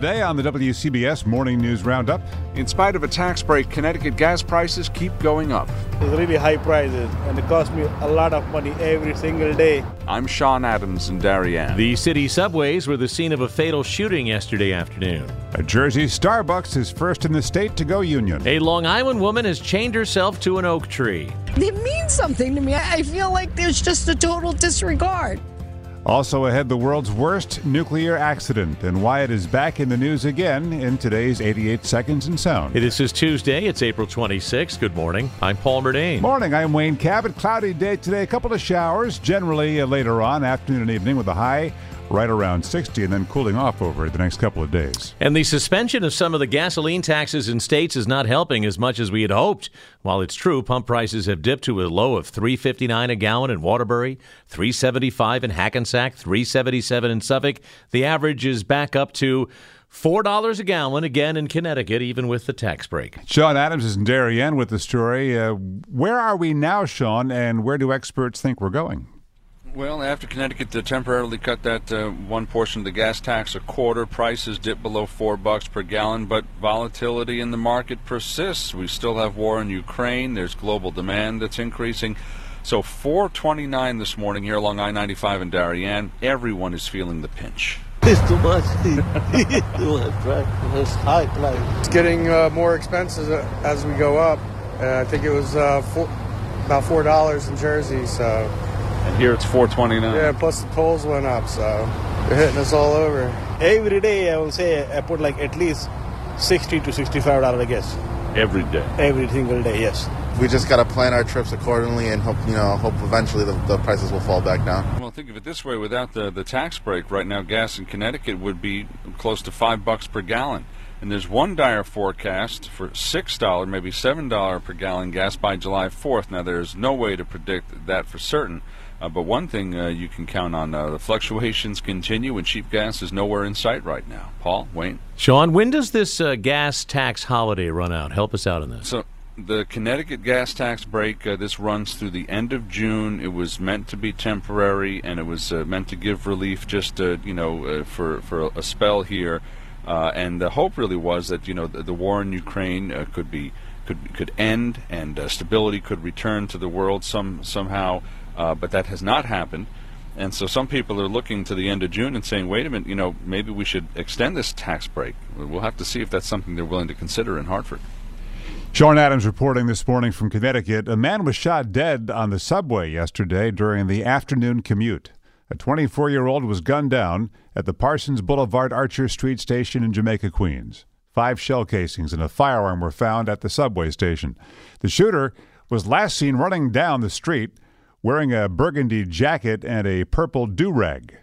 Today on the WCBS Morning News Roundup. In spite of a tax break, Connecticut gas prices keep going up. It's really high prices, and it costs me a lot of money every single day. I'm Sean Adams in Darien. The city subways were the scene of a fatal shooting yesterday afternoon. A Jersey Starbucks is first in the state to go union. A Long Island woman has chained herself to an oak tree. It means something to me. I feel like there's just a total disregard. Also ahead, the world's worst nuclear accident and why it is back in the news again in today's 88 Seconds in Sound. This is Tuesday. It's April 26th. Good morning. I'm Paul Murnane. Morning. I'm Wayne Cabot. Cloudy day today. A couple of showers, generally uh, later on, afternoon and evening, with a high right around 60 and then cooling off over the next couple of days. And the suspension of some of the gasoline taxes in states is not helping as much as we had hoped. While it's true pump prices have dipped to a low of 3.59 a gallon in Waterbury, 3.75 in Hackensack, 3.77 in Suffolk, the average is back up to $4 a gallon again in Connecticut, even with the tax break. Sean Adams is in Darien with the story. Uh, where are we now, Sean, and where do experts think we're going? Well, after Connecticut uh, temporarily cut that uh, one portion of the gas tax a quarter, prices dip below four bucks per gallon, but volatility in the market persists. We still have war in Ukraine. There's global demand that's increasing. So 429 this morning here along I-95 in Darien. Everyone is feeling the pinch. It's too much. it's too much, right? It's high, like. It's getting uh, more expensive as we go up. Uh, I think it was uh, four, about four dollars in Jersey, so. And here it's 429. Yeah, plus the tolls went up, so they're hitting us all over. Every day, I will say I put like at least 60 to 65 dollars, I guess. Every day. Every single day, yes. We just got to plan our trips accordingly and hope, you know, hope eventually the, the prices will fall back down. Well, think of it this way: without the the tax break, right now gas in Connecticut would be close to five bucks per gallon. And there's one dire forecast for six dollar, maybe seven dollar per gallon gas by July 4th. Now, there's no way to predict that for certain. Uh, but one thing uh, you can count on: uh, the fluctuations continue, and cheap gas is nowhere in sight right now. Paul, Wayne, Sean, when does this uh, gas tax holiday run out? Help us out on this. So the Connecticut gas tax break uh, this runs through the end of June. It was meant to be temporary, and it was uh, meant to give relief just uh, you know uh, for for a spell here. Uh, and the hope really was that you know the, the war in Ukraine uh, could be could could end and stability could return to the world some somehow. Uh, but that has not happened. And so some people are looking to the end of June and saying, wait a minute, you know, maybe we should extend this tax break. We'll have to see if that's something they're willing to consider in Hartford. Sean Adams reporting this morning from Connecticut. A man was shot dead on the subway yesterday during the afternoon commute. A 24 year old was gunned down at the Parsons Boulevard Archer Street station in Jamaica, Queens. Five shell casings and a firearm were found at the subway station. The shooter was last seen running down the street wearing a burgundy jacket and a purple do rag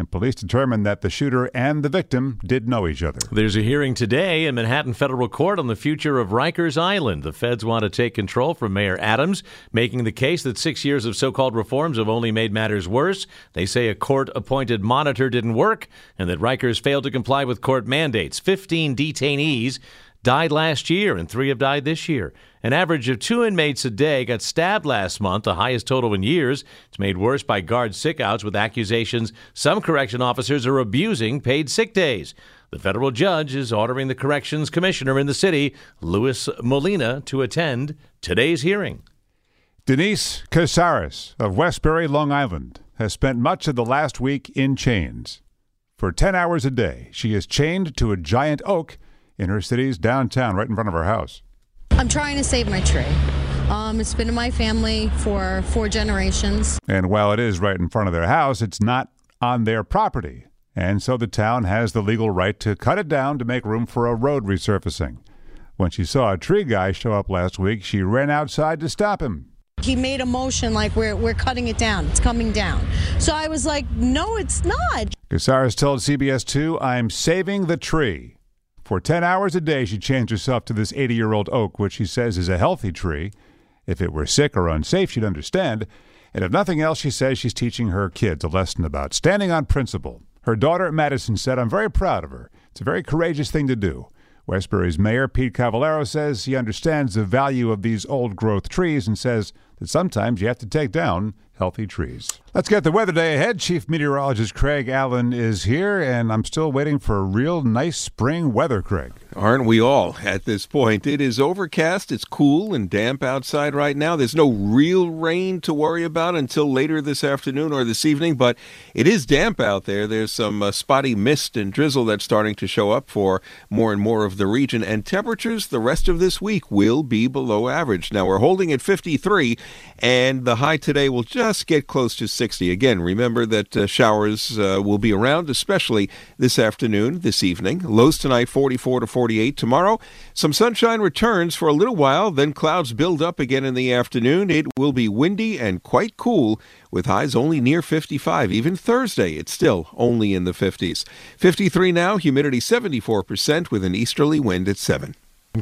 and police determined that the shooter and the victim did know each other. There's a hearing today in Manhattan federal court on the future of Rikers Island. The feds want to take control from Mayor Adams, making the case that six years of so called reforms have only made matters worse. They say a court appointed monitor didn't work and that Rikers failed to comply with court mandates. 15 detainees died last year, and three have died this year. An average of two inmates a day got stabbed last month, the highest total in years. It's made worse by guard sickouts with accusations some correction officers are abusing paid sick days. The federal judge is ordering the corrections commissioner in the city, Louis Molina, to attend today's hearing. Denise Casares of Westbury, Long Island, has spent much of the last week in chains. For 10 hours a day, she is chained to a giant oak in her city's downtown, right in front of her house. I'm trying to save my tree. Um, it's been in my family for four generations. And while it is right in front of their house, it's not on their property. And so the town has the legal right to cut it down to make room for a road resurfacing. When she saw a tree guy show up last week, she ran outside to stop him. He made a motion like we're, we're cutting it down. It's coming down. So I was like, no, it's not. Casares told CBS 2, I'm saving the tree. For 10 hours a day, she chains herself to this 80 year old oak, which she says is a healthy tree. If it were sick or unsafe, she'd understand. And if nothing else, she says she's teaching her kids a lesson about standing on principle. Her daughter, Madison, said, I'm very proud of her. It's a very courageous thing to do. Westbury's mayor, Pete Cavallaro, says he understands the value of these old growth trees and says that sometimes you have to take down healthy trees. Let's get the weather day ahead. Chief Meteorologist Craig Allen is here, and I'm still waiting for a real nice spring weather, Craig. Aren't we all at this point? It is overcast, it's cool and damp outside right now. There's no real rain to worry about until later this afternoon or this evening, but it is damp out there. There's some uh, spotty mist and drizzle that's starting to show up for more and more of the region, and temperatures the rest of this week will be below average. Now, we're holding at 53, and the high today will just get close to 60. Again, remember that uh, showers uh, will be around, especially this afternoon, this evening. Lows tonight 44 to 48. Tomorrow, some sunshine returns for a little while, then clouds build up again in the afternoon. It will be windy and quite cool with highs only near 55. Even Thursday, it's still only in the 50s. 53 now, humidity 74% with an easterly wind at 7.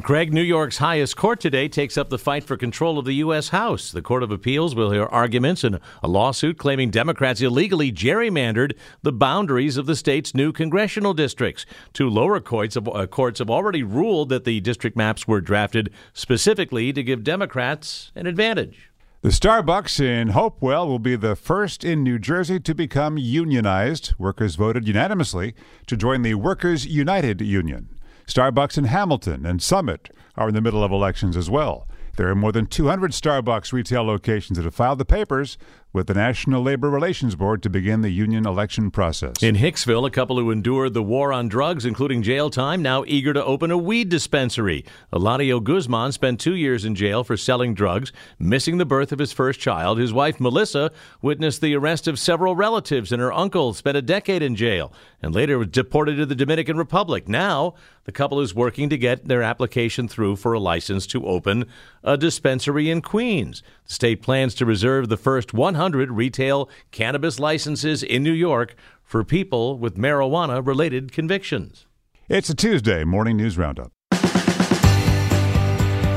Craig, New York's highest court today takes up the fight for control of the U.S. House. The Court of Appeals will hear arguments in a lawsuit claiming Democrats illegally gerrymandered the boundaries of the state's new congressional districts. Two lower courts have, uh, courts have already ruled that the district maps were drafted specifically to give Democrats an advantage. The Starbucks in Hopewell will be the first in New Jersey to become unionized. Workers voted unanimously to join the Workers United Union. Starbucks in Hamilton and Summit are in the middle of elections as well. There are more than 200 Starbucks retail locations that have filed the papers with the National Labor Relations Board to begin the union election process. In Hicksville, a couple who endured the war on drugs, including jail time, now eager to open a weed dispensary. Eladio Guzman spent two years in jail for selling drugs, missing the birth of his first child. His wife, Melissa, witnessed the arrest of several relatives, and her uncle spent a decade in jail and later was deported to the Dominican Republic. Now, the couple is working to get their application through for a license to open a dispensary in Queens. The state plans to reserve the first 100 retail cannabis licenses in New York for people with marijuana related convictions. It's a Tuesday morning news roundup.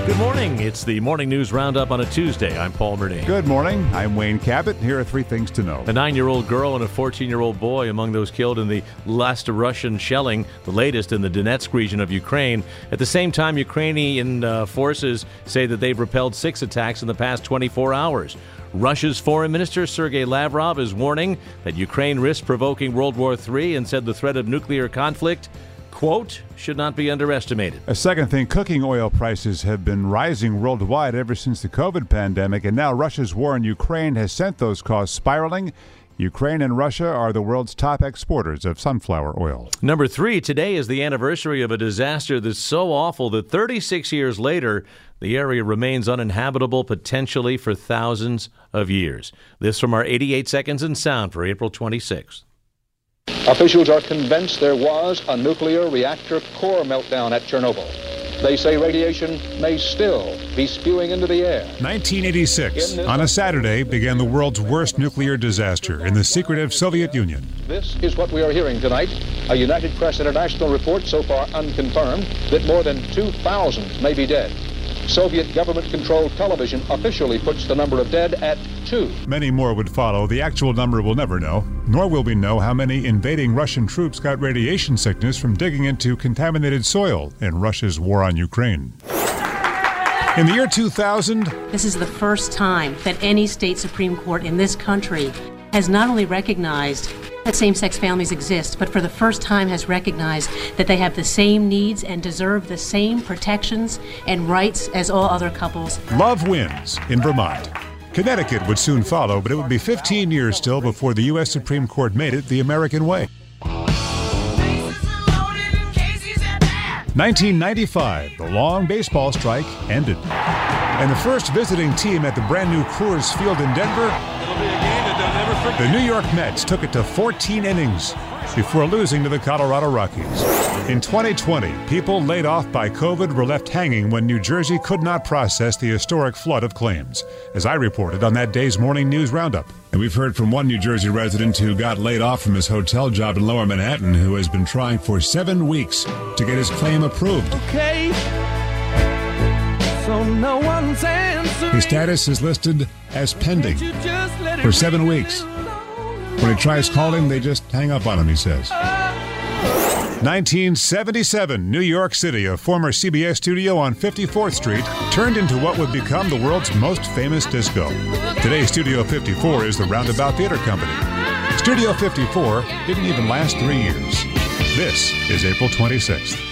Good morning. It's the Morning News Roundup on a Tuesday. I'm Paul Murnane. Good morning. I'm Wayne Cabot. Here are three things to know. A nine year old girl and a 14 year old boy among those killed in the last Russian shelling, the latest in the Donetsk region of Ukraine. At the same time, Ukrainian uh, forces say that they've repelled six attacks in the past 24 hours. Russia's foreign minister Sergei Lavrov is warning that Ukraine risks provoking World War III and said the threat of nuclear conflict quote, should not be underestimated. A second thing cooking oil prices have been rising worldwide ever since the COVID pandemic, and now Russia's war in Ukraine has sent those costs spiraling. Ukraine and Russia are the world's top exporters of sunflower oil. Number three, today is the anniversary of a disaster that's so awful that 36 years later, the area remains uninhabitable potentially for thousands of years. This from our 88 Seconds in Sound for April 26th. Officials are convinced there was a nuclear reactor core meltdown at Chernobyl. They say radiation may still be spewing into the air. 1986, on a Saturday, began the world's worst nuclear disaster in the secretive Soviet Union. This is what we are hearing tonight. A United Press International report, so far unconfirmed, that more than 2,000 may be dead. Soviet government controlled television officially puts the number of dead at two. Many more would follow. The actual number we'll never know, nor will we know how many invading Russian troops got radiation sickness from digging into contaminated soil in Russia's war on Ukraine. In the year 2000, this is the first time that any state Supreme Court in this country has not only recognized that same sex families exist, but for the first time has recognized that they have the same needs and deserve the same protections and rights as all other couples. Love wins in Vermont. Connecticut would soon follow, but it would be 15 years still before the U.S. Supreme Court made it the American way. 1995, the long baseball strike ended. And the first visiting team at the brand new Coors Field in Denver, the New York Mets took it to 14 innings before losing to the Colorado Rockies. In 2020, people laid off by COVID were left hanging when New Jersey could not process the historic flood of claims, as I reported on that day's morning news roundup. And we've heard from one New Jersey resident who got laid off from his hotel job in lower Manhattan who has been trying for seven weeks to get his claim approved. Okay. So no one's answering. His status is listed as pending for seven weeks. When he tries calling, they just hang up on him, he says. 1977, New York City, a former CBS studio on 54th Street, turned into what would become the world's most famous disco. Today, Studio 54 is the Roundabout Theater Company. Studio 54 didn't even last three years. This is April 26th.